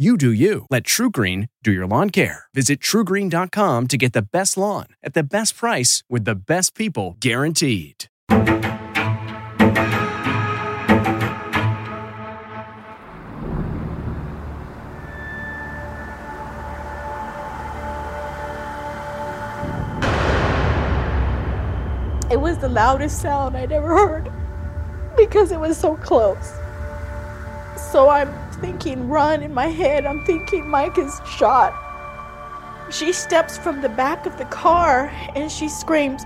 You do you. Let TruGreen do your lawn care. Visit trugreen.com to get the best lawn at the best price with the best people guaranteed. It was the loudest sound I'd ever heard because it was so close. So I'm thinking run in my head. I'm thinking Mike is shot. She steps from the back of the car and she screams,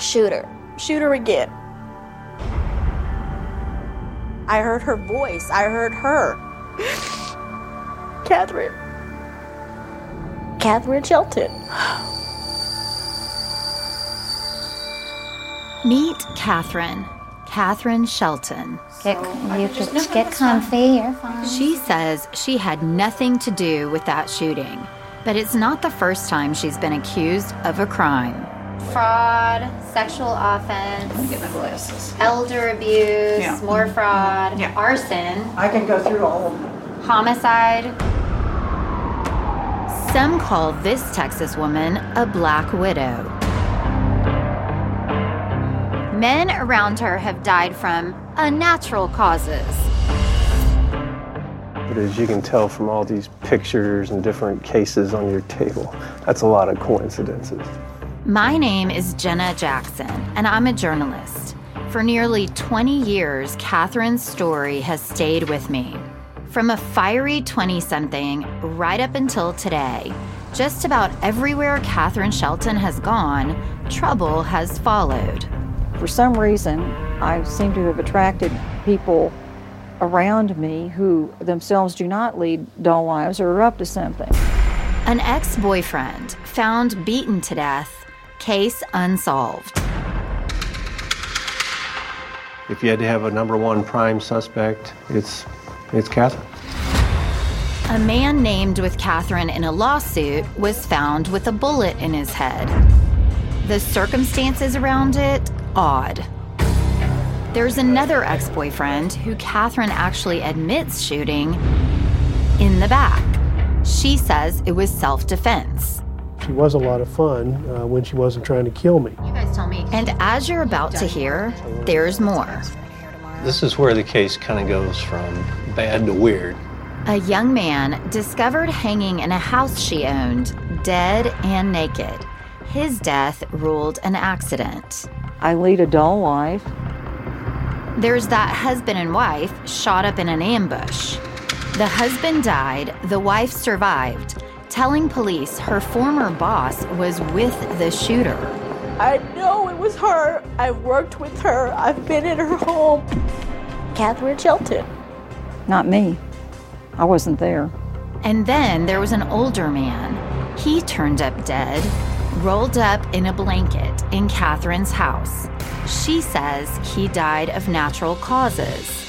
Shoot her. Shoot her again. I heard her voice. I heard her. Catherine. Catherine Shelton. Meet Catherine. Catherine Shelton. Get, you could get comfy. You're fine. She says she had nothing to do with that shooting, but it's not the first time she's been accused of a crime. fraud, sexual offense, Get my glasses. elder abuse, Yeah. more fraud, Yeah. arson, I can go through all of them. homicide. Some call this Texas woman a black widow. Men around her have died from unnatural causes. But as you can tell from all these pictures and different cases on your table, that's a lot of coincidences. My name is Jenna Jackson, and I'm a journalist. For nearly 20 years, Catherine's story has stayed with me. From a fiery 20 something right up until today, just about everywhere Catherine Shelton has gone, trouble has followed. For some reason, I seem to have attracted people around me who themselves do not lead dull lives or are up to something. An ex boyfriend found beaten to death, case unsolved. If you had to have a number one prime suspect, it's it's Catherine. A man named with Catherine in a lawsuit was found with a bullet in his head. The circumstances around it, odd. There's another ex boyfriend who Catherine actually admits shooting in the back. She says it was self defense. She was a lot of fun uh, when she wasn't trying to kill me. You guys tell me. And as you're about to hear, there's more. This is where the case kind of goes from bad to weird. A young man discovered hanging in a house she owned, dead and naked. His death ruled an accident. I lead a dull life. There's that husband and wife shot up in an ambush. The husband died, the wife survived, telling police her former boss was with the shooter. I know it was her. I've worked with her. I've been in her home. Catherine Shelton. Not me. I wasn't there. And then there was an older man. He turned up dead, rolled up in a blanket in Catherine's house. She says he died of natural causes.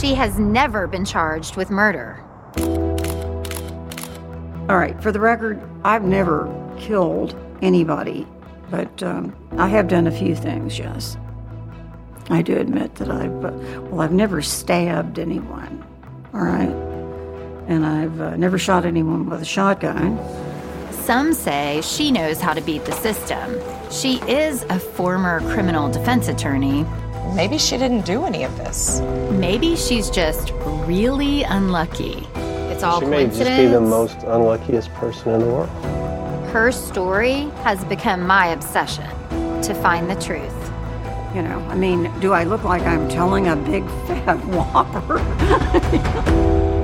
She has never been charged with murder. All right, for the record, I've never killed anybody, but um, I have done a few things, yes. I do admit that I've, uh, well, I've never stabbed anyone, all right? And I've uh, never shot anyone with a shotgun. Some say she knows how to beat the system. She is a former criminal defense attorney. Maybe she didn't do any of this. Maybe she's just really unlucky. It's all she may just be the most unluckiest person in the world. Her story has become my obsession to find the truth. You know, I mean, do I look like I'm telling a big fat whopper?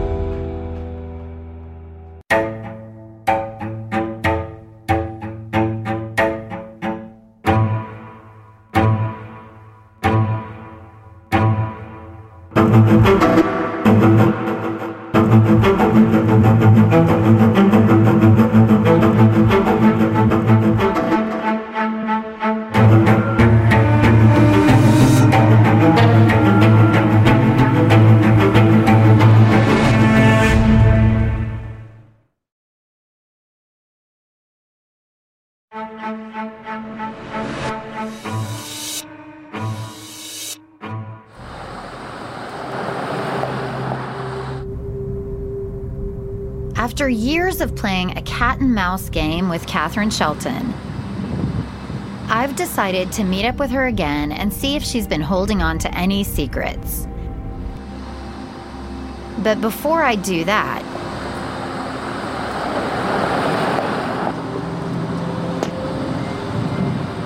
mouse game with Catherine Shelton, I've decided to meet up with her again and see if she's been holding on to any secrets. But before I do that,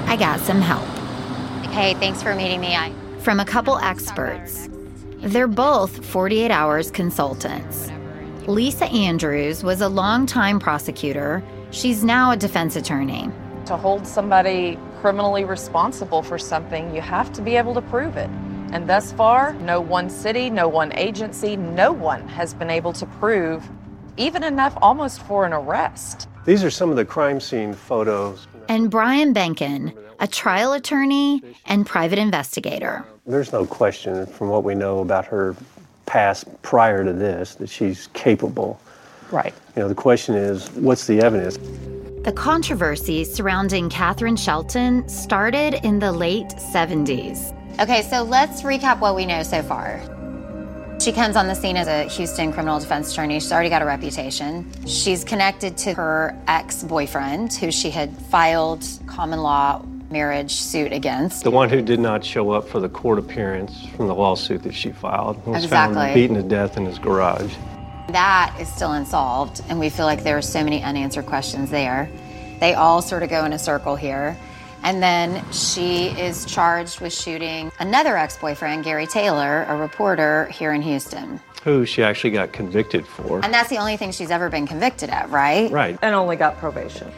I got some help Hey, thanks for meeting me. I from a couple experts. They're both 48 hours consultants. Lisa Andrews was a longtime prosecutor. She's now a defense attorney. To hold somebody criminally responsible for something, you have to be able to prove it. And thus far, no one city, no one agency, no one has been able to prove even enough almost for an arrest. These are some of the crime scene photos. And Brian Benken, a trial attorney and private investigator. There's no question from what we know about her past prior to this that she's capable. Right. You know, the question is, what's the evidence? The controversy surrounding Catherine Shelton started in the late 70s. Okay, so let's recap what we know so far. She comes on the scene as a Houston criminal defense attorney. She's already got a reputation. She's connected to her ex boyfriend, who she had filed common law marriage suit against. The one who did not show up for the court appearance from the lawsuit that she filed was Exactly. found beaten to death in his garage. That is still unsolved, and we feel like there are so many unanswered questions there. They all sort of go in a circle here. And then she is charged with shooting another ex boyfriend, Gary Taylor, a reporter here in Houston. Who she actually got convicted for. And that's the only thing she's ever been convicted of, right? Right. And only got probation.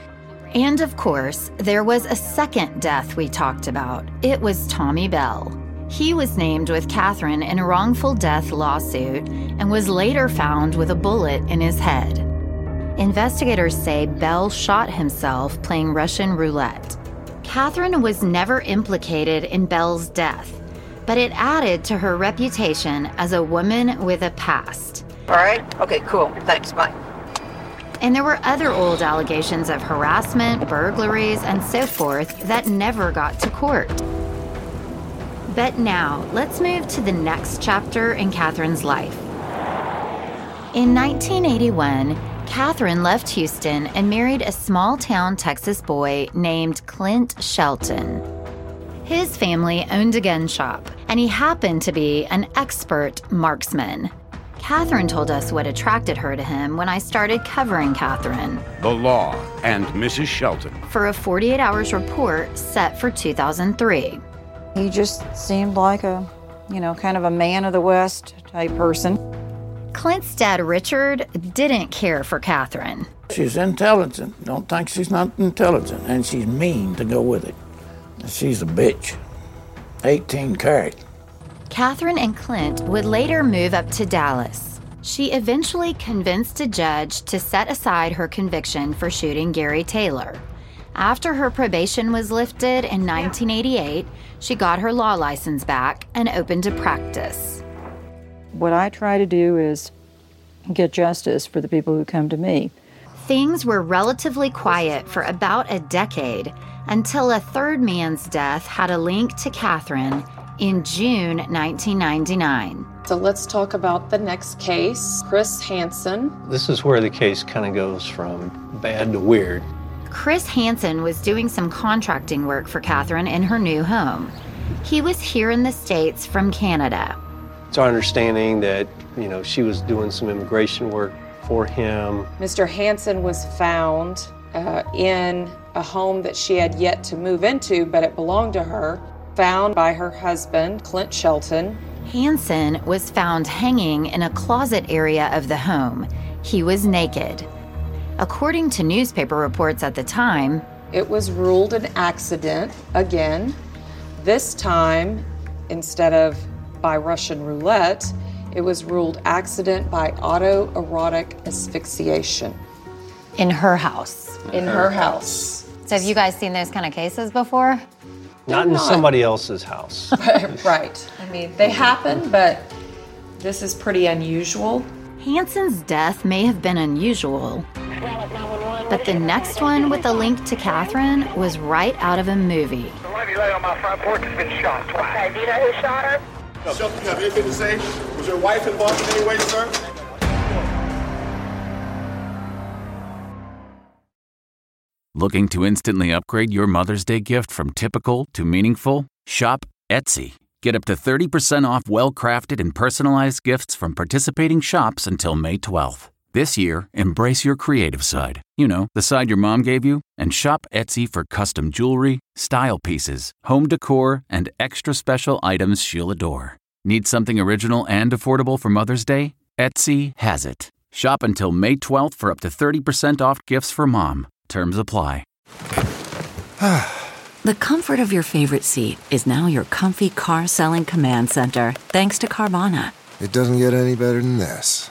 And of course, there was a second death we talked about. It was Tommy Bell. He was named with Catherine in a wrongful death lawsuit and was later found with a bullet in his head. Investigators say Bell shot himself playing Russian roulette. Catherine was never implicated in Bell's death, but it added to her reputation as a woman with a past. All right? Okay, cool. Thanks. Bye. And there were other old allegations of harassment, burglaries, and so forth that never got to court. But now, let's move to the next chapter in Catherine's life. In 1981, Catherine left Houston and married a small town Texas boy named Clint Shelton. His family owned a gun shop, and he happened to be an expert marksman. Catherine told us what attracted her to him when I started covering Catherine The Law and Mrs. Shelton. for a 48 hours report set for 2003. He just seemed like a, you know, kind of a man of the West type person. Clint's dad, Richard, didn't care for Catherine. She's intelligent. Don't think she's not intelligent. And she's mean to go with it. She's a bitch. 18 carat. Catherine and Clint would later move up to Dallas. She eventually convinced a judge to set aside her conviction for shooting Gary Taylor. After her probation was lifted in 1988, she got her law license back and opened a practice. What I try to do is get justice for the people who come to me. Things were relatively quiet for about a decade until a third man's death had a link to Catherine in June 1999. So let's talk about the next case Chris Hansen. This is where the case kind of goes from bad to weird. Chris Hansen was doing some contracting work for Catherine in her new home. He was here in the States from Canada. It's our understanding that, you know, she was doing some immigration work for him. Mr. Hansen was found uh, in a home that she had yet to move into, but it belonged to her, found by her husband, Clint Shelton. Hansen was found hanging in a closet area of the home. He was naked. According to newspaper reports at the time, it was ruled an accident again. This time, instead of by Russian roulette, it was ruled accident by autoerotic asphyxiation. In her house. In her house. So, have you guys seen those kind of cases before? Not in somebody else's house. right. I mean, they happen, but this is pretty unusual. Hansen's death may have been unusual, but the next one with a link to Catherine was right out of a movie. The lady lay on my front porch has been shot twice. Okay, do you know who shot her? Shelton, you have anything to say? Was your wife involved in any way, sir? Looking to instantly upgrade your Mother's Day gift from typical to meaningful? Shop Etsy. Get up to 30% off well crafted and personalized gifts from participating shops until May 12th. This year, embrace your creative side. You know, the side your mom gave you, and shop Etsy for custom jewelry, style pieces, home decor, and extra special items she'll adore. Need something original and affordable for Mother's Day? Etsy has it. Shop until May 12th for up to 30% off gifts for mom. Terms apply. the comfort of your favorite seat is now your comfy car selling command center, thanks to Carvana. It doesn't get any better than this.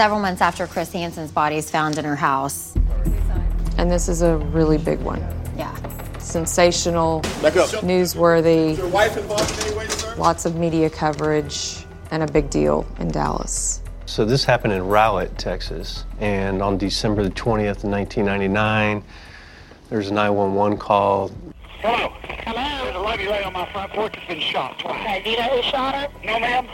Several months after Chris Hansen's body is found in her house. And this is a really big one. Yeah. Sensational, newsworthy, lots of media coverage, and a big deal in Dallas. So this happened in Rowlett, Texas, and on December the 20th, 1999, there's a 911 call. Hello. Hello. There's a lady lay on my front porch that's been shot twice. Okay, do you know who shot her? No, ma'am.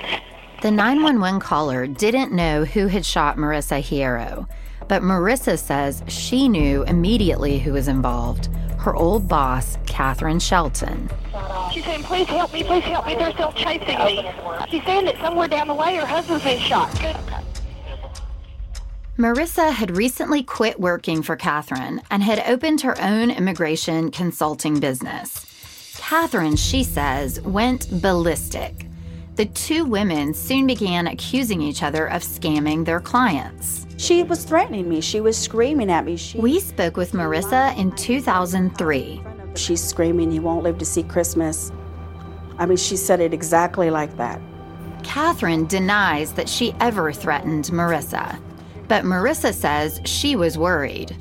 The 911 caller didn't know who had shot Marissa Hierro, but Marissa says she knew immediately who was involved her old boss, Catherine Shelton. She's saying, please help me, please help me, they're still chasing me. She's saying that somewhere down the way her husband's been shot. Marissa had recently quit working for Catherine and had opened her own immigration consulting business. Catherine, she says, went ballistic. The two women soon began accusing each other of scamming their clients. She was threatening me. She was screaming at me. She, we spoke with Marissa in 2003. She's screaming, He won't live to see Christmas. I mean, she said it exactly like that. Catherine denies that she ever threatened Marissa, but Marissa says she was worried.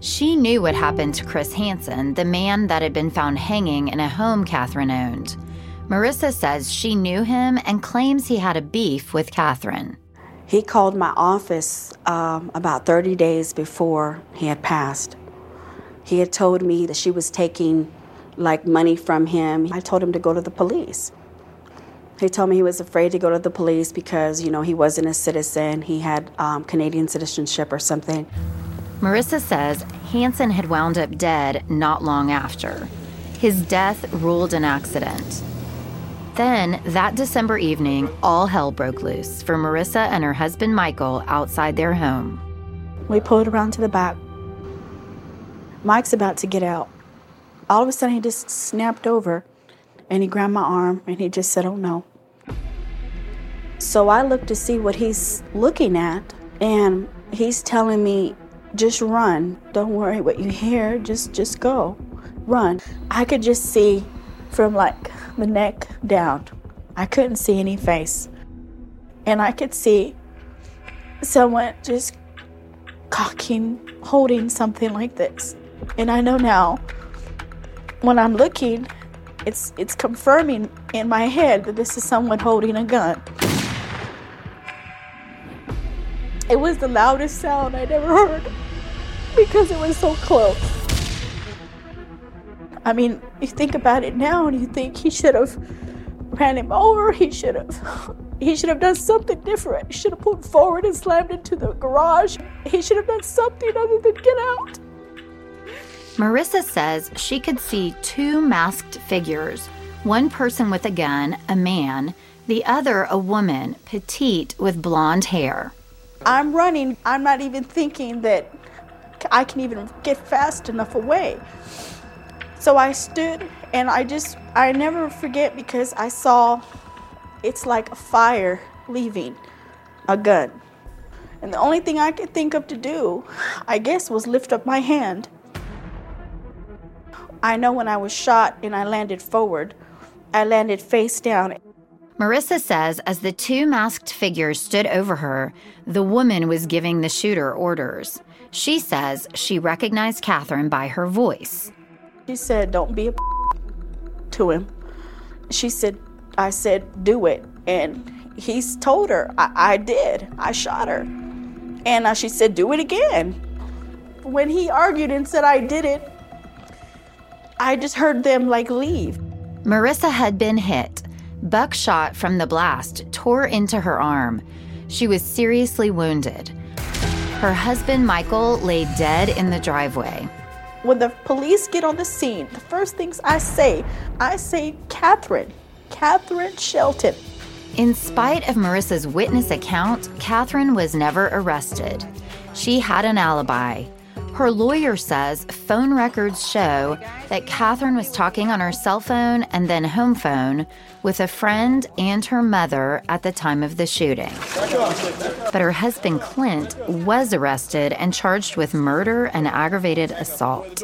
She knew what happened to Chris Hansen, the man that had been found hanging in a home Catherine owned. Marissa says she knew him and claims he had a beef with Catherine. He called my office um, about 30 days before he had passed. He had told me that she was taking like money from him. I told him to go to the police. He told me he was afraid to go to the police because, you know, he wasn't a citizen. He had um, Canadian citizenship or something. Marissa says Hansen had wound up dead not long after. His death ruled an accident. Then, that December evening, all hell broke loose for Marissa and her husband Michael outside their home. We pulled around to the back. Mike's about to get out. all of a sudden he just snapped over and he grabbed my arm and he just said, Oh no. So I looked to see what he's looking at and he's telling me, just run. Don't worry what you hear, just just go. Run. I could just see from like the neck down. I couldn't see any face. And I could see someone just cocking, holding something like this. And I know now when I'm looking, it's it's confirming in my head that this is someone holding a gun. It was the loudest sound I'd ever heard because it was so close. I mean, you think about it now and you think he should have ran him over, he should have he should have done something different. He should have pulled forward and slammed into the garage. He should have done something other than get out. Marissa says she could see two masked figures one person with a gun, a man, the other a woman, petite with blonde hair. I'm running. I'm not even thinking that I can even get fast enough away. So I stood and I just, I never forget because I saw it's like a fire leaving a gun. And the only thing I could think of to do, I guess, was lift up my hand. I know when I was shot and I landed forward, I landed face down. Marissa says as the two masked figures stood over her, the woman was giving the shooter orders. She says she recognized Catherine by her voice. She said, Don't be a to him. She said, I said, Do it. And he's told her, I, I did. I shot her. And uh, she said, Do it again. When he argued and said, I did it, I just heard them like leave. Marissa had been hit. Buckshot from the blast tore into her arm. She was seriously wounded. Her husband, Michael, lay dead in the driveway. When the police get on the scene, the first things I say, I say, Catherine, Catherine Shelton. In spite of Marissa's witness account, Catherine was never arrested. She had an alibi. Her lawyer says phone records show that Catherine was talking on her cell phone and then home phone with a friend and her mother at the time of the shooting. But her husband Clint was arrested and charged with murder and aggravated assault.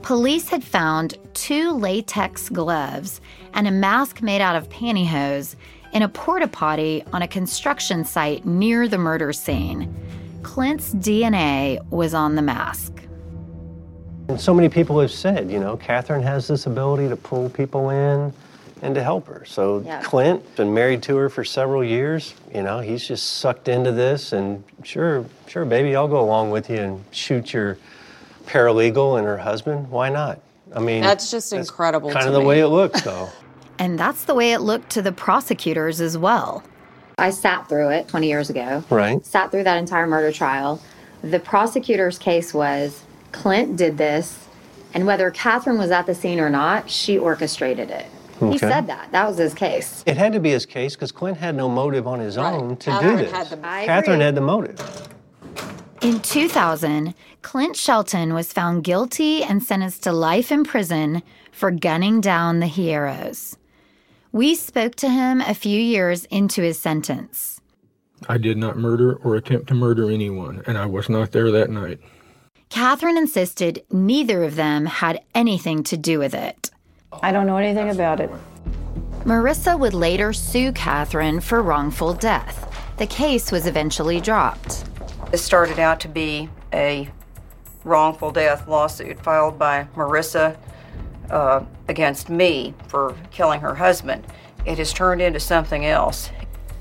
Police had found two latex gloves and a mask made out of pantyhose in a porta potty on a construction site near the murder scene. Clint's DNA was on the mask. And so many people have said, you know, Catherine has this ability to pull people in and to help her. So Yeah. Clint been married to her for several years. You know, he's just sucked into this and sure, sure, baby, I'll go along with you and shoot your paralegal and her husband. Why not? I mean, That's just incredible Kind to of the me. way it looks, though. And that's the way it looked to the prosecutors as well. I sat through it 20 years ago. Right. Sat through that entire murder trial. The prosecutor's case was Clint did this, and whether Catherine was at the scene or not, she orchestrated it. He said that. That was his case. It had to be his case because Clint had no motive on his own to Catherine do this. had the- Catherine had the motive. In 2000, Clint Shelton was found guilty and sentenced to life in prison for gunning down the Hieros. We spoke to him a few years into his sentence. I did not murder or attempt to murder anyone, and I was not there that night. Catherine insisted neither of them had anything to do with it. I don't know anything about it. Marissa would later sue Catherine for wrongful death. The case was eventually dropped. This started out to be a wrongful death lawsuit filed by Marissa uh, against me for killing her husband. It has turned into something else.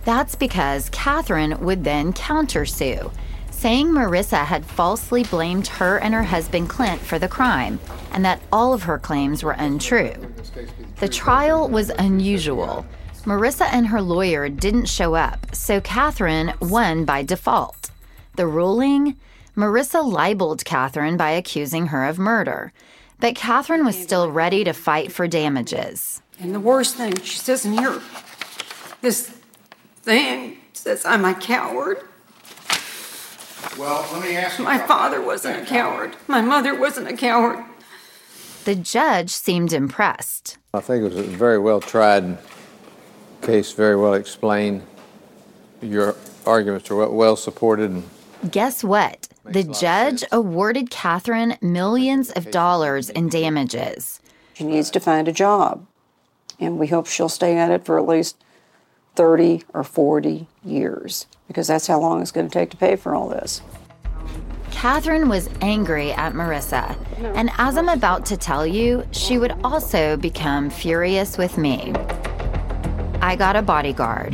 That's because Catherine would then countersue, saying Marissa had falsely blamed her and her husband Clint for the crime, and that all of her claims were untrue. The trial was unusual. Marissa and her lawyer didn't show up, so Catherine won by default. The ruling? Marissa libeled Catherine by accusing her of murder. But Catherine was still ready to fight for damages. And the worst thing, she says in here, this thing says I'm a coward. Well, let me ask you. My father wasn't a that coward. My mother wasn't a coward. The judge seemed impressed. I think it was a very well tried case, very well explained. Your arguments are well supported. And Guess what? The judge awarded Catherine millions of dollars in damages. She needs to find a job, and we hope she'll stay at it for at least 30 or 40 years because that's how long it's going to take to pay for all this. Catherine was angry at Marissa, and as I'm about to tell you, she would also become furious with me. I got a bodyguard.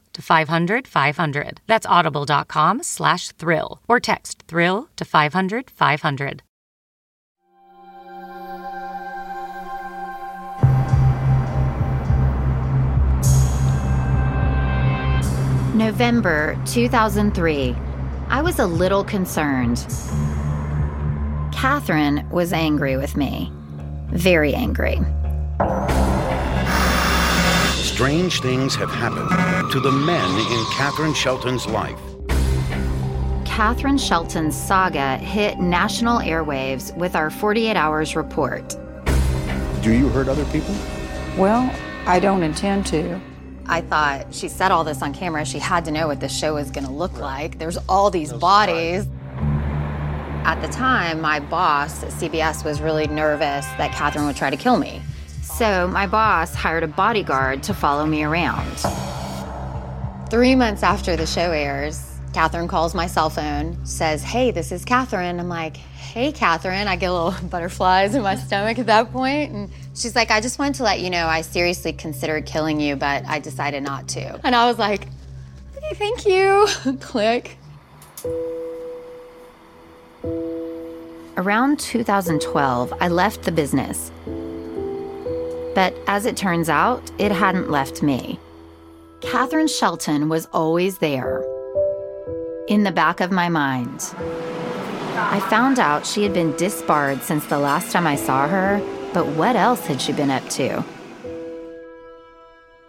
to 500 500. That's audible.com slash thrill or text thrill to 500 500. November 2003. I was a little concerned. Catherine was angry with me. Very angry. Strange things have happened to the men in Catherine Shelton's life. Catherine Shelton's saga hit national airwaves with our 48 Hours report. Do you hurt other people? Well, I don't intend to. I thought she said all this on camera. She had to know what the show was going to look like. There's all these bodies. At the time, my boss at CBS was really nervous that Catherine would try to kill me. So my boss hired a bodyguard to follow me around. Three months after the show airs, Catherine calls my cell phone, says, Hey, this is Catherine. I'm like, Hey, Catherine. I get little butterflies in my stomach at that point. And she's like, I just wanted to let you know I seriously considered killing you, but I decided not to. And I was like, Okay, thank you. Click. Around 2012, I left the business. But as it turns out, it hadn't left me. Catherine Shelton was always there, in the back of my mind. I found out she had been disbarred since the last time I saw her, but what else had she been up to?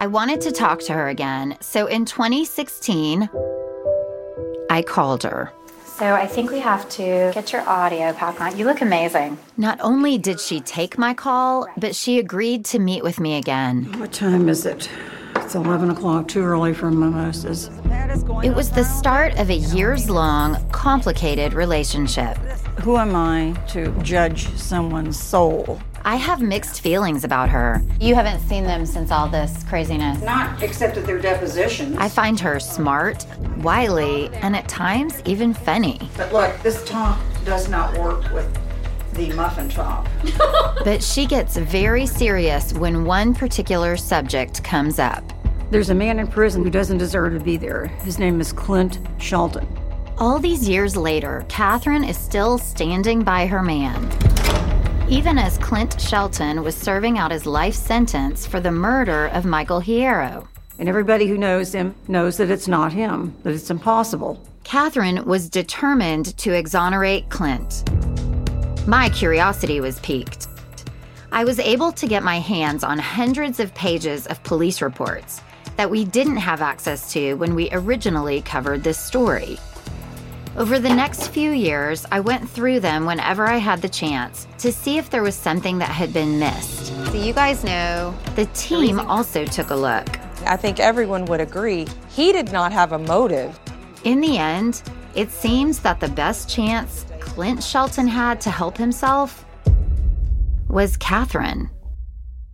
I wanted to talk to her again, so in 2016, I called her. So I think we have to get your audio back on. You look amazing. Not only did she take my call, but she agreed to meet with me again. What time is it? It's 11 o'clock, too early for mimosas. It was the start of a years long, complicated relationship. Who am I to judge someone's soul? I have mixed feelings about her. You haven't seen them since all this craziness. Not except at their depositions. I find her smart, wily, and at times even funny. But look, this top does not work with the muffin top. but she gets very serious when one particular subject comes up. There's a man in prison who doesn't deserve to be there. His name is Clint Shelton. All these years later, Catherine is still standing by her man. Even as Clint Shelton was serving out his life sentence for the murder of Michael Hierro. And everybody who knows him knows that it's not him, that it's impossible. Catherine was determined to exonerate Clint. My curiosity was piqued. I was able to get my hands on hundreds of pages of police reports that we didn't have access to when we originally covered this story. Over the next few years, I went through them whenever I had the chance to see if there was something that had been missed. So you guys know. The team also took a look. I think everyone would agree he did not have a motive. In the end, it seems that the best chance Clint Shelton had to help himself was Catherine.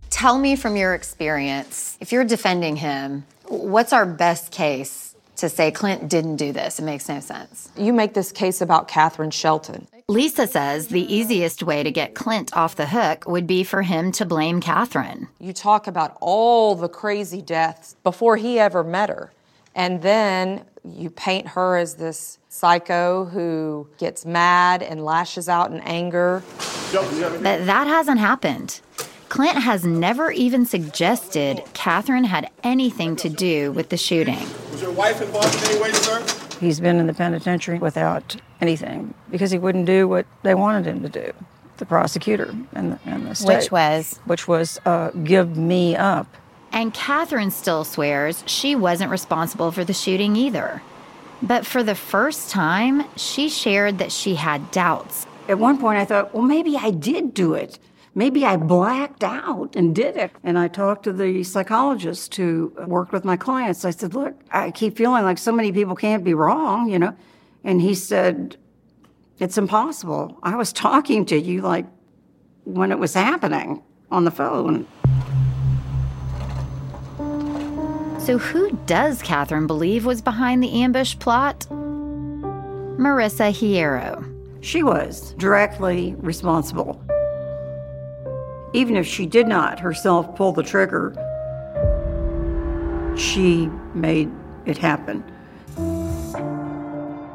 Tell me from your experience, if you're defending him, what's our best case to say Clint didn't do this? It makes no sense. You make this case about Catherine Shelton. Lisa says the easiest way to get Clint off the hook would be for him to blame Catherine. You talk about all the crazy deaths before he ever met her. And then you paint her as this psycho who gets mad and lashes out in anger. But that hasn't happened. Clint has never even suggested Catherine had anything to do with the shooting. Was your wife involved in any way, sir? He's been in the penitentiary without anything because he wouldn't do what they wanted him to do. The prosecutor and the, and the state. Which was? Which was uh, give me up. And Catherine still swears she wasn't responsible for the shooting either. But for the first time, she shared that she had doubts. At one point, I thought, well, maybe I did do it. Maybe I blacked out and did it. And I talked to the psychologist who worked with my clients. I said, Look, I keep feeling like so many people can't be wrong, you know? And he said, It's impossible. I was talking to you like when it was happening on the phone. So, who does Catherine believe was behind the ambush plot? Marissa Hierro. She was directly responsible. Even if she did not herself pull the trigger, she made it happen.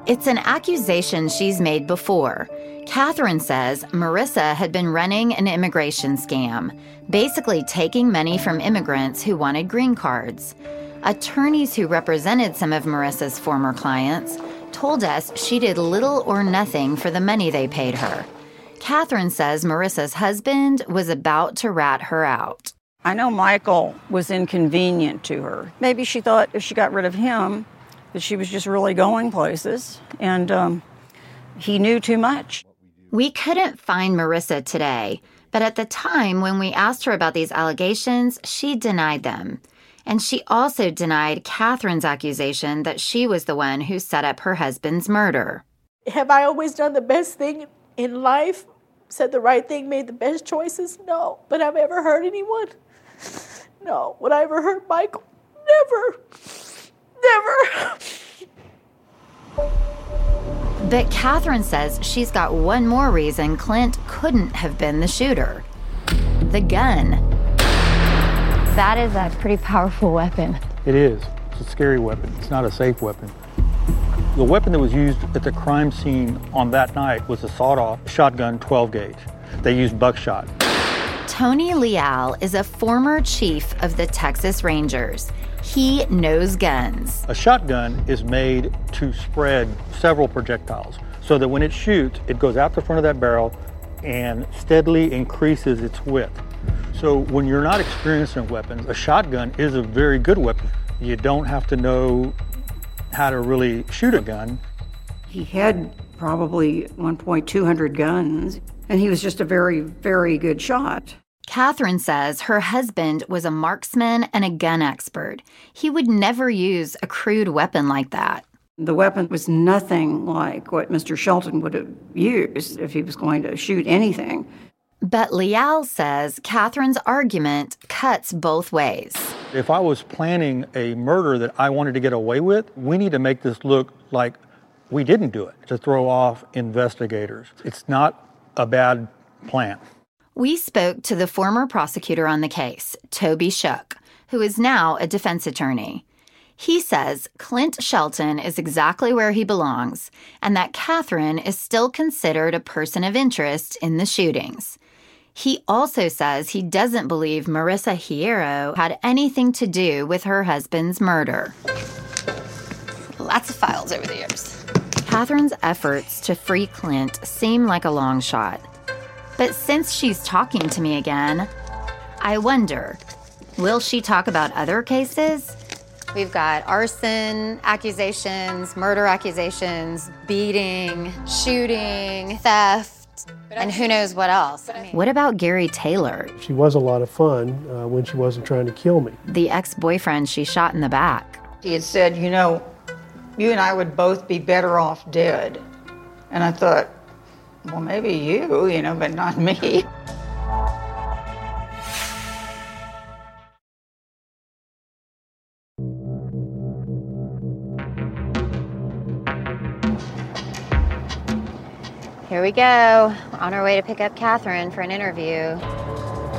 It's an accusation she's made before. Catherine says Marissa had been running an immigration scam, basically taking money from immigrants who wanted green cards. Attorneys who represented some of Marissa's former clients told us she did little or nothing for the money they paid her. Catherine says Marissa's husband was about to rat her out. I know Michael was inconvenient to her. Maybe she thought if she got rid of him, that she was just really going places, and um, he knew too much. We couldn't find Marissa today, but at the time when we asked her about these allegations, she denied them. And she also denied Catherine's accusation that she was the one who set up her husband's murder. Have I always done the best thing in life? Said the right thing, made the best choices? No. But I've I ever hurt anyone? No. Would I ever hurt Michael? Never. Never. But Catherine says she's got one more reason Clint couldn't have been the shooter the gun. That is a pretty powerful weapon. It is. It's a scary weapon. It's not a safe weapon. The weapon that was used at the crime scene on that night was a sawed off shotgun 12 gauge. They used buckshot. Tony Leal is a former chief of the Texas Rangers. He knows guns. A shotgun is made to spread several projectiles so that when it shoots, it goes out the front of that barrel and steadily increases its width. So when you're not experienced in weapons, a shotgun is a very good weapon. You don't have to know how to really shoot a gun. He had probably 1.200 guns, and he was just a very, very good shot. Catherine says her husband was a marksman and a gun expert. He would never use a crude weapon like that. The weapon was nothing like what Mr. Shelton would have used if he was going to shoot anything. But Leal says Catherine's argument cuts both ways. If I was planning a murder that I wanted to get away with, we need to make this look like we didn't do it to throw off investigators. It's not a bad plan. We spoke to the former prosecutor on the case, Toby Shook, who is now a defense attorney. He says Clint Shelton is exactly where he belongs and that Catherine is still considered a person of interest in the shootings. He also says he doesn't believe Marissa Hierro had anything to do with her husband's murder. Lots of files over the years. Catherine's efforts to free Clint seem like a long shot. But since she's talking to me again, I wonder will she talk about other cases? We've got arson accusations, murder accusations, beating, shooting, theft, and who knows what else. What about Gary Taylor, She was a lot of fun uh, when she wasn't trying to kill me. the ex boyfriend she shot in the back? He had said, you know, you and I would both be better off dead. And I thought, well, maybe you, you know, but not me. Here we go. On our way to pick up Catherine for an interview.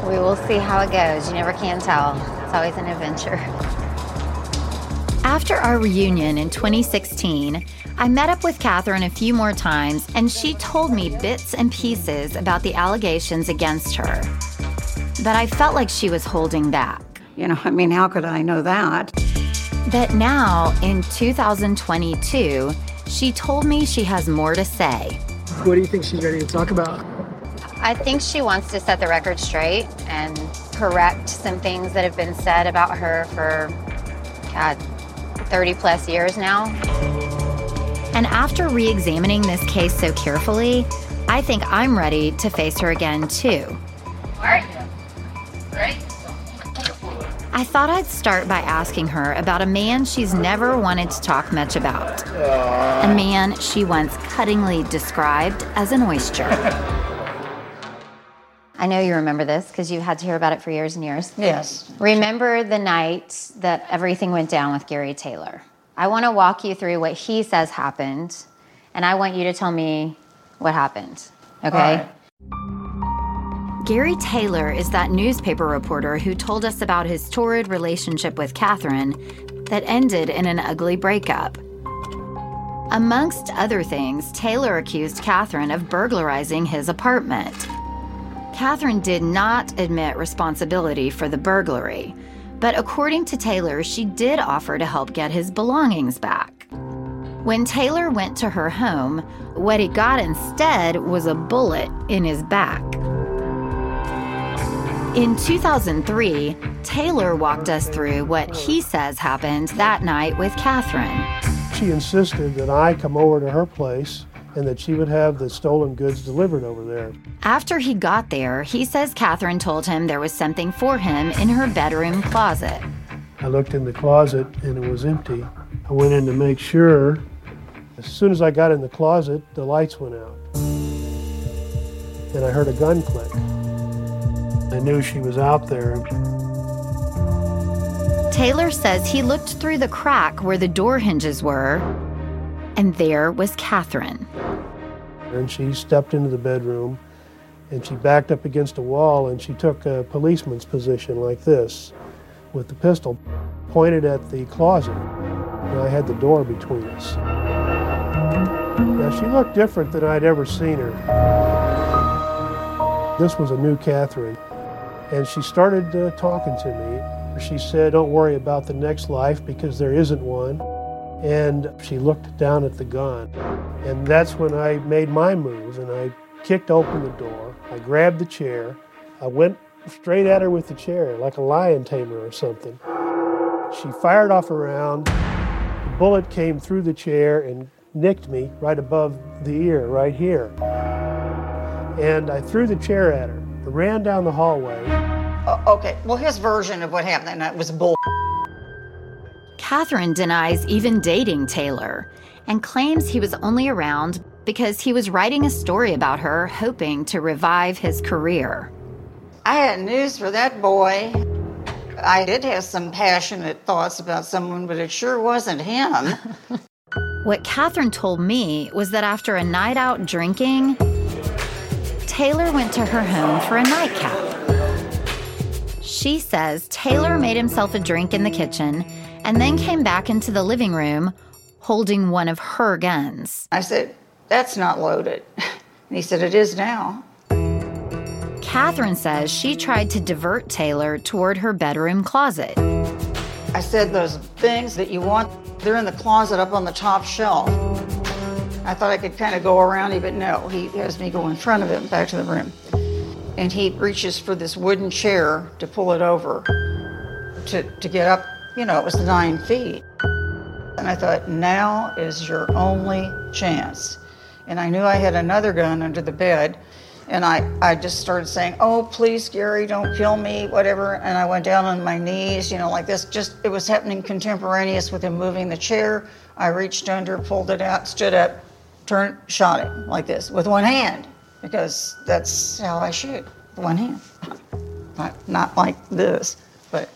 We will see how it goes. You never can tell. It's always an adventure. After our reunion in 2016, I met up with Catherine a few more times and she told me bits and pieces about the allegations against her. But I felt like she was holding back. You know, I mean, how could I know that? But now, in 2022, she told me she has more to say. What do you think she's ready to talk about? I think she wants to set the record straight and correct some things that have been said about her for, God, 30 plus years now. And after re examining this case so carefully, I think I'm ready to face her again, too. I thought I'd start by asking her about a man she's never wanted to talk much about. A man she once cuttingly described as an oyster. I know you remember this because you've had to hear about it for years and years. Yes. Remember the night that everything went down with Gary Taylor. I want to walk you through what he says happened, and I want you to tell me what happened. Okay? Gary Taylor is that newspaper reporter who told us about his torrid relationship with Catherine that ended in an ugly breakup. Amongst other things, Taylor accused Catherine of burglarizing his apartment. Catherine did not admit responsibility for the burglary, but according to Taylor, she did offer to help get his belongings back. When Taylor went to her home, what he got instead was a bullet in his back. In 2003, Taylor walked us through what he says happened that night with Catherine. She insisted that I come over to her place and that she would have the stolen goods delivered over there. After he got there, he says Catherine told him there was something for him in her bedroom closet. I looked in the closet and it was empty. I went in to make sure. As soon as I got in the closet, the lights went out. And I heard a gun click. I knew she was out there. Taylor says he looked through the crack where the door hinges were, and there was Catherine. And she stepped into the bedroom and she backed up against a wall and she took a policeman's position like this with the pistol pointed at the closet. And I had the door between us. Now she looked different than I'd ever seen her. This was a new Catherine. And she started uh, talking to me. She said, Don't worry about the next life because there isn't one. And she looked down at the gun. And that's when I made my move and I kicked open the door. I grabbed the chair. I went straight at her with the chair, like a lion tamer or something. She fired off a round. The bullet came through the chair and nicked me right above the ear, right here. And I threw the chair at her. I ran down the hallway. Uh, okay, well, his version of what happened that night was bull. Catherine denies even dating Taylor and claims he was only around because he was writing a story about her, hoping to revive his career. I had news for that boy. I did have some passionate thoughts about someone, but it sure wasn't him. What Catherine told me was that after a night out drinking, Taylor went to her home for a nightcap. She says Taylor made himself a drink in the kitchen and then came back into the living room holding one of her guns. I said, That's not loaded. And he said, It is now. Catherine says she tried to divert Taylor toward her bedroom closet. I said, Those things that you want, they're in the closet up on the top shelf. I thought I could kind of go around him, but no, he has me go in front of him back to the room. And he reaches for this wooden chair to pull it over to, to get up you know, it was nine feet. And I thought, now is your only chance. And I knew I had another gun under the bed. And I, I just started saying, Oh, please, Gary, don't kill me, whatever. And I went down on my knees, you know, like this. Just, it was happening contemporaneous with him moving the chair. I reached under, pulled it out, stood up, turned, shot him like this with one hand, because that's how I shoot, one hand. Not, not like this, but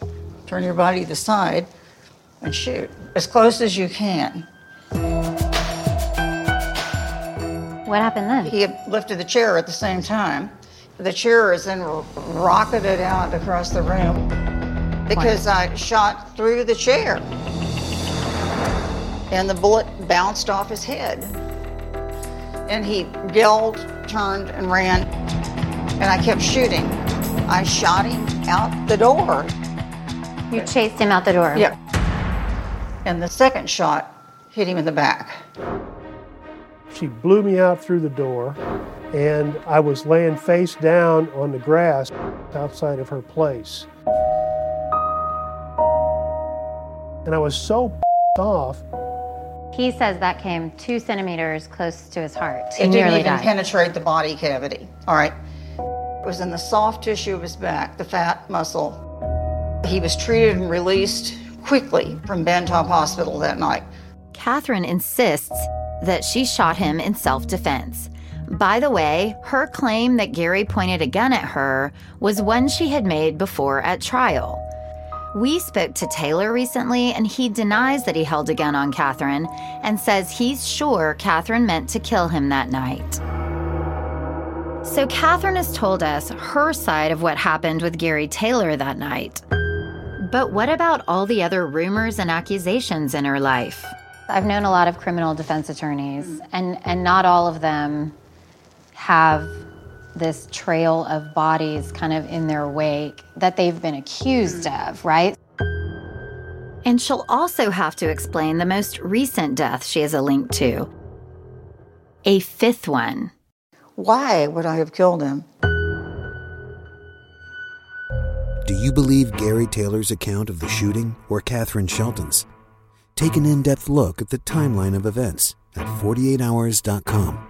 turn your body to the side and shoot as close as you can. What happened then? He lifted the chair at the same time. The chair is then rocketed out across the room because I shot through the chair. And the bullet bounced off his head. And he yelled, turned, and ran. And I kept shooting. I shot him out the door. You chased him out the door? Yep. And the second shot hit him in the back. She blew me out through the door, and I was laying face down on the grass outside of her place. And I was so off. He says that came two centimeters close to his heart. He It didn't even died. penetrate the body cavity. All right. It was in the soft tissue of his back, the fat muscle. He was treated and released quickly from Ben Taub Hospital that night. Catherine insists that she shot him in self defense. By the way, her claim that Gary pointed a gun at her was one she had made before at trial. We spoke to Taylor recently, and he denies that he held a gun on Catherine and says he's sure Catherine meant to kill him that night. So, Catherine has told us her side of what happened with Gary Taylor that night. But what about all the other rumors and accusations in her life? I've known a lot of criminal defense attorneys, and, and not all of them have this trail of bodies kind of in their wake that they've been accused mm. of, right? And she'll also have to explain the most recent death she has a link to a fifth one. Why would I have killed him? Do you believe Gary Taylor's account of the shooting or Catherine Shelton's? Take an in depth look at the timeline of events at 48hours.com.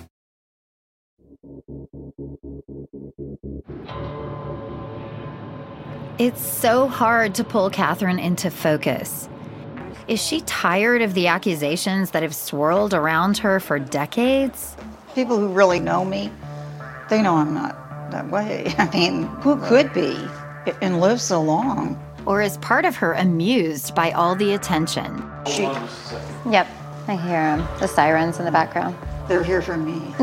It's so hard to pull Catherine into focus. Is she tired of the accusations that have swirled around her for decades? People who really know me, they know I'm not that way. I mean, who could be and live so long? Or is part of her amused by all the attention? She, Yep, I hear them. The sirens in the background. they're here for me.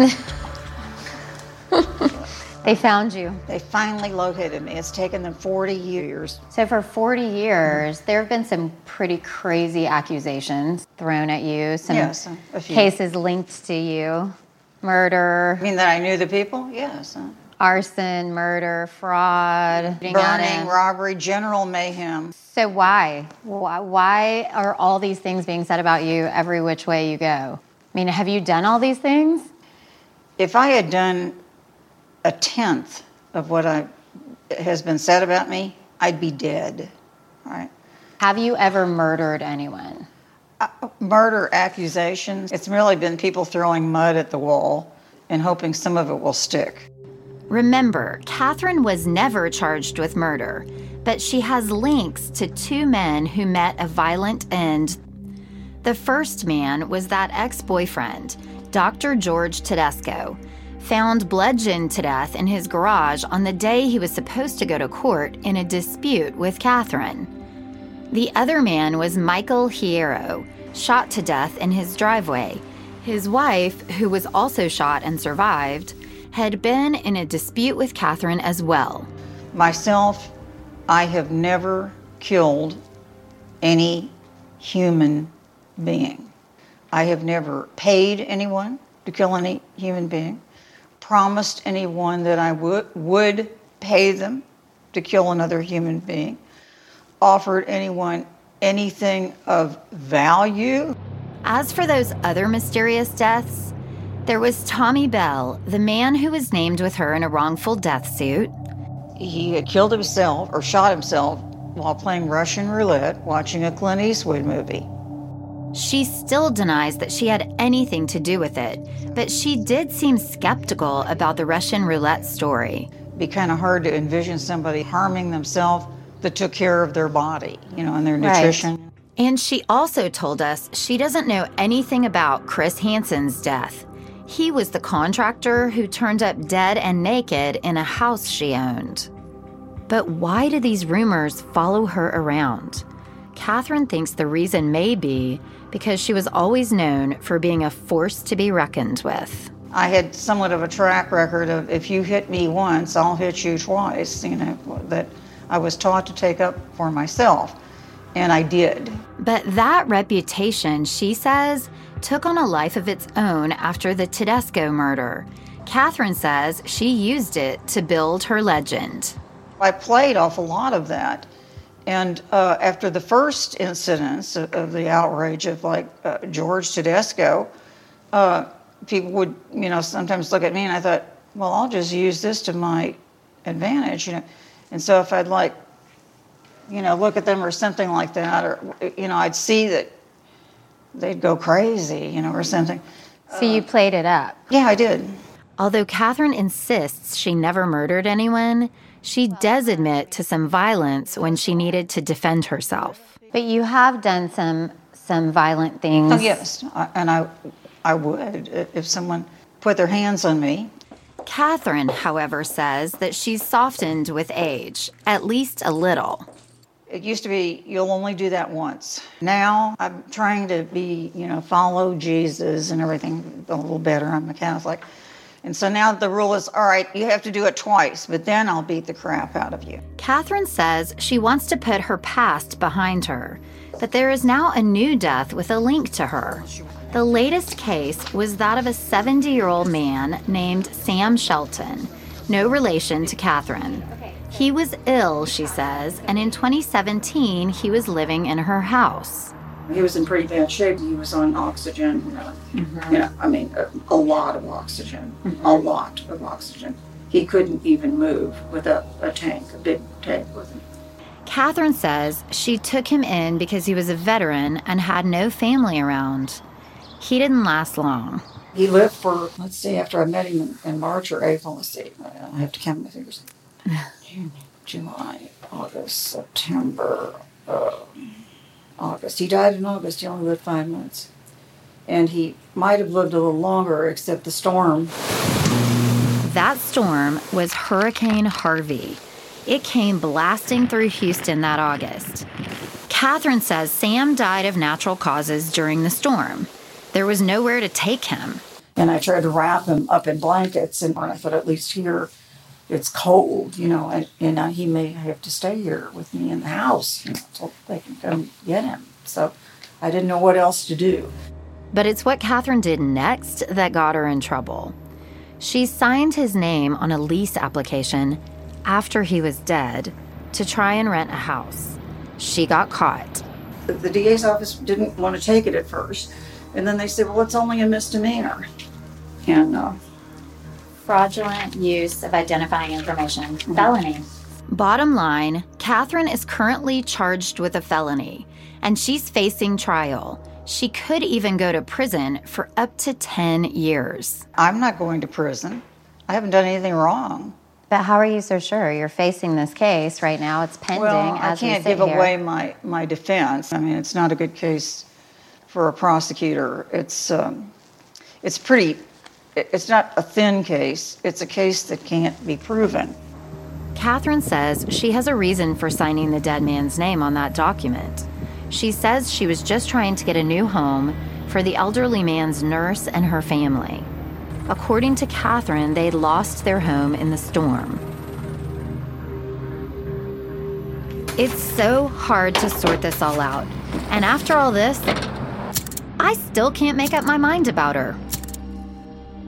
They found you. They finally located me. It's taken them 40 years. So, for 40 years, there have been some pretty crazy accusations thrown at you, some Yes, cases linked to you murder. I mean, that I knew the people? Yes. Arson, murder, fraud, Burning, robbery, general mayhem. So, why? why? Why are all these things being said about you every which way you go? I mean, have you done all these things? If I had done a tenth of what I, has been said about me, I'd be dead. All right. Have you ever murdered anyone? Uh, murder accusations, it's really been people throwing mud at the wall and hoping some of it will stick. Remember, Catherine was never charged with murder, but she has links to two men who met a violent end. The first man was that ex boyfriend, Dr. George Tedesco, found bludgeoned to death in his garage on the day he was supposed to go to court in a dispute with Catherine. The other man was Michael Hierro, shot to death in his driveway. His wife, who was also shot and survived, had been in a dispute with Catherine as well. Myself, I have never killed any human being. I have never paid anyone to kill any human being, promised anyone that I would, would pay them to kill another human being, offered anyone anything of value. As for those other mysterious deaths, there was Tommy Bell, the man who was named with her in a wrongful death suit. He had killed himself or shot himself while playing Russian roulette watching a Clint Eastwood movie. She still denies that she had anything to do with it, but she did seem skeptical about the Russian roulette story. It'd be kind of hard to envision somebody harming themselves that took care of their body, you know, and their nutrition. Right. And she also told us she doesn't know anything about Chris Hansen's death. He was the contractor who turned up dead and naked in a house she owned. But why do these rumors follow her around? Catherine thinks the reason may be because she was always known for being a force to be reckoned with. I had somewhat of a track record of if you hit me once, I'll hit you twice, you know, that I was taught to take up for myself, and I did. But that reputation, she says, took on a life of its own after the Tedesco murder. Catherine says she used it to build her legend. I played off a lot of that. And uh, after the first incidents of, of the outrage of like uh, George Tedesco, uh, people would, you know, sometimes look at me and I thought, well, I'll just use this to my advantage, you know. And so if I'd like, you know, look at them or something like that, or, you know, I'd see that they'd go crazy, you know, or something. So you played it up? Yeah, I did. Although Catherine insists she never murdered anyone, she does admit to some violence when she needed to defend herself. But you have done some some violent things. Oh yes, I, and I I would if someone put their hands on me. Catherine, however, says that she's softened with age, at least a little. It used to be you'll only do that once. Now I'm trying to be, you know, follow Jesus and everything a little better. I'm a Catholic. And so now the rule is all right, you have to do it twice, but then I'll beat the crap out of you. Catherine says she wants to put her past behind her, but there is now a new death with a link to her. The latest case was that of a 70 year old man named Sam Shelton, no relation to Catherine. He was ill, she says, and in 2017 he was living in her house. He was in pretty bad shape. He was on oxygen. You know, mm-hmm. you know I mean, a, a, lot of oxygen, mm-hmm. a lot of oxygen. He couldn't even move without a tank, a big tank with him. Catherine says she took him in because he was a veteran and had no family around. He didn't last long. He lived for, let's see, after I met him in, in March or April, let's see, I have to count my fingers. June, July, August, September, uh, August. He died in August. He only lived five months. And he might have lived a little longer, except the storm. That storm was Hurricane Harvey. It came blasting through Houston that August. Catherine says Sam died of natural causes during the storm. There was nowhere to take him. And I tried to wrap him up in blankets, and I thought at least here it's cold, you know, and, and uh, he may have to stay here with me in the house, you know, until they can come get him. So I didn't know what else to do. But it's what Catherine did next that got her in trouble. She signed his name on a lease application after he was dead to try and rent a house. She got caught. The, the DA's office didn't want to take it at first, and then they said, well, it's only a misdemeanor. And uh, fraudulent use of identifying information, felony. Bottom line Catherine is currently charged with a felony, and she's facing trial. She could even go to prison for up to 10 years. I'm not going to prison. I haven't done anything wrong. But how are you so sure? You're facing this case right now. It's pending Well, I as we can't sit give here. away my, my defense. I mean, it's not a good case for a prosecutor. It's, um, it's pretty, it- it's not a thin case. It's a case that can't be proven. Catherine says she has a reason for signing the dead man's name on that document. She says she was just trying to get a new home for the elderly man's nurse and her family. According to Catherine, they'd lost their home in the storm. It's so hard to sort this all out. And after all this, I still can't make up my mind about her.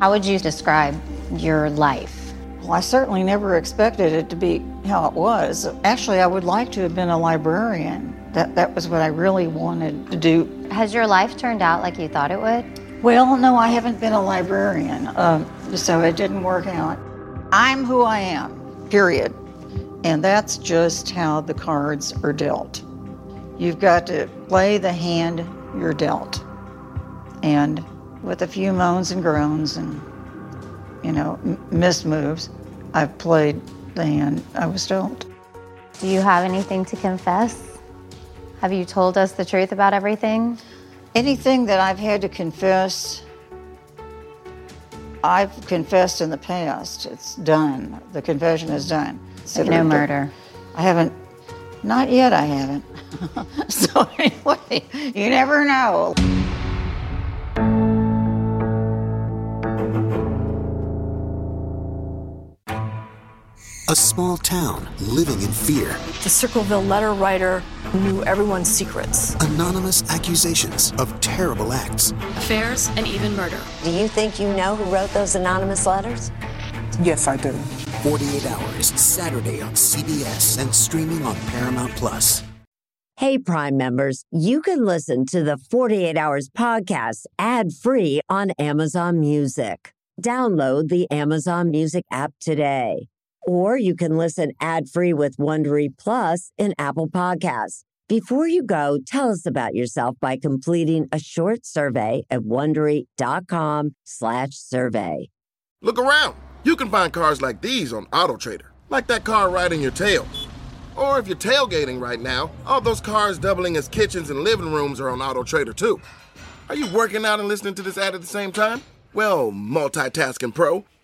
How would you describe your life? Well, I certainly never expected it to be how it was. Actually, I would like to have been a librarian. That, that was what I really wanted to do. Has your life turned out like you thought it would? Well, no, I haven't been a librarian, um, so it didn't work out. I'm who I am, period. And that's just how the cards are dealt. You've got to play the hand you're dealt. And with a few moans and groans and, you know, m- missed moves, I've played the hand I was dealt. Do you have anything to confess? Have you told us the truth about everything? Anything that I've had to confess, I've confessed in the past. It's done. The confession is done. Like no murder. I haven't, not yet, I haven't. so, anyway, you never know. A small town living in fear. The Circleville letter writer knew everyone's secrets. Anonymous accusations of terrible acts. Affairs and even murder. Do you think you know who wrote those anonymous letters? Yes, I do. 48 Hours, Saturday on CBS and streaming on Paramount Plus. Hey, Prime members, you can listen to the 48 Hours podcast ad free on Amazon Music. Download the Amazon Music app today. Or you can listen ad free with Wondery Plus in Apple Podcasts. Before you go, tell us about yourself by completing a short survey at wondery.com/slash survey. Look around. You can find cars like these on AutoTrader, like that car right in your tail. Or if you're tailgating right now, all those cars doubling as kitchens and living rooms are on AutoTrader too. Are you working out and listening to this ad at the same time? Well, multitasking pro,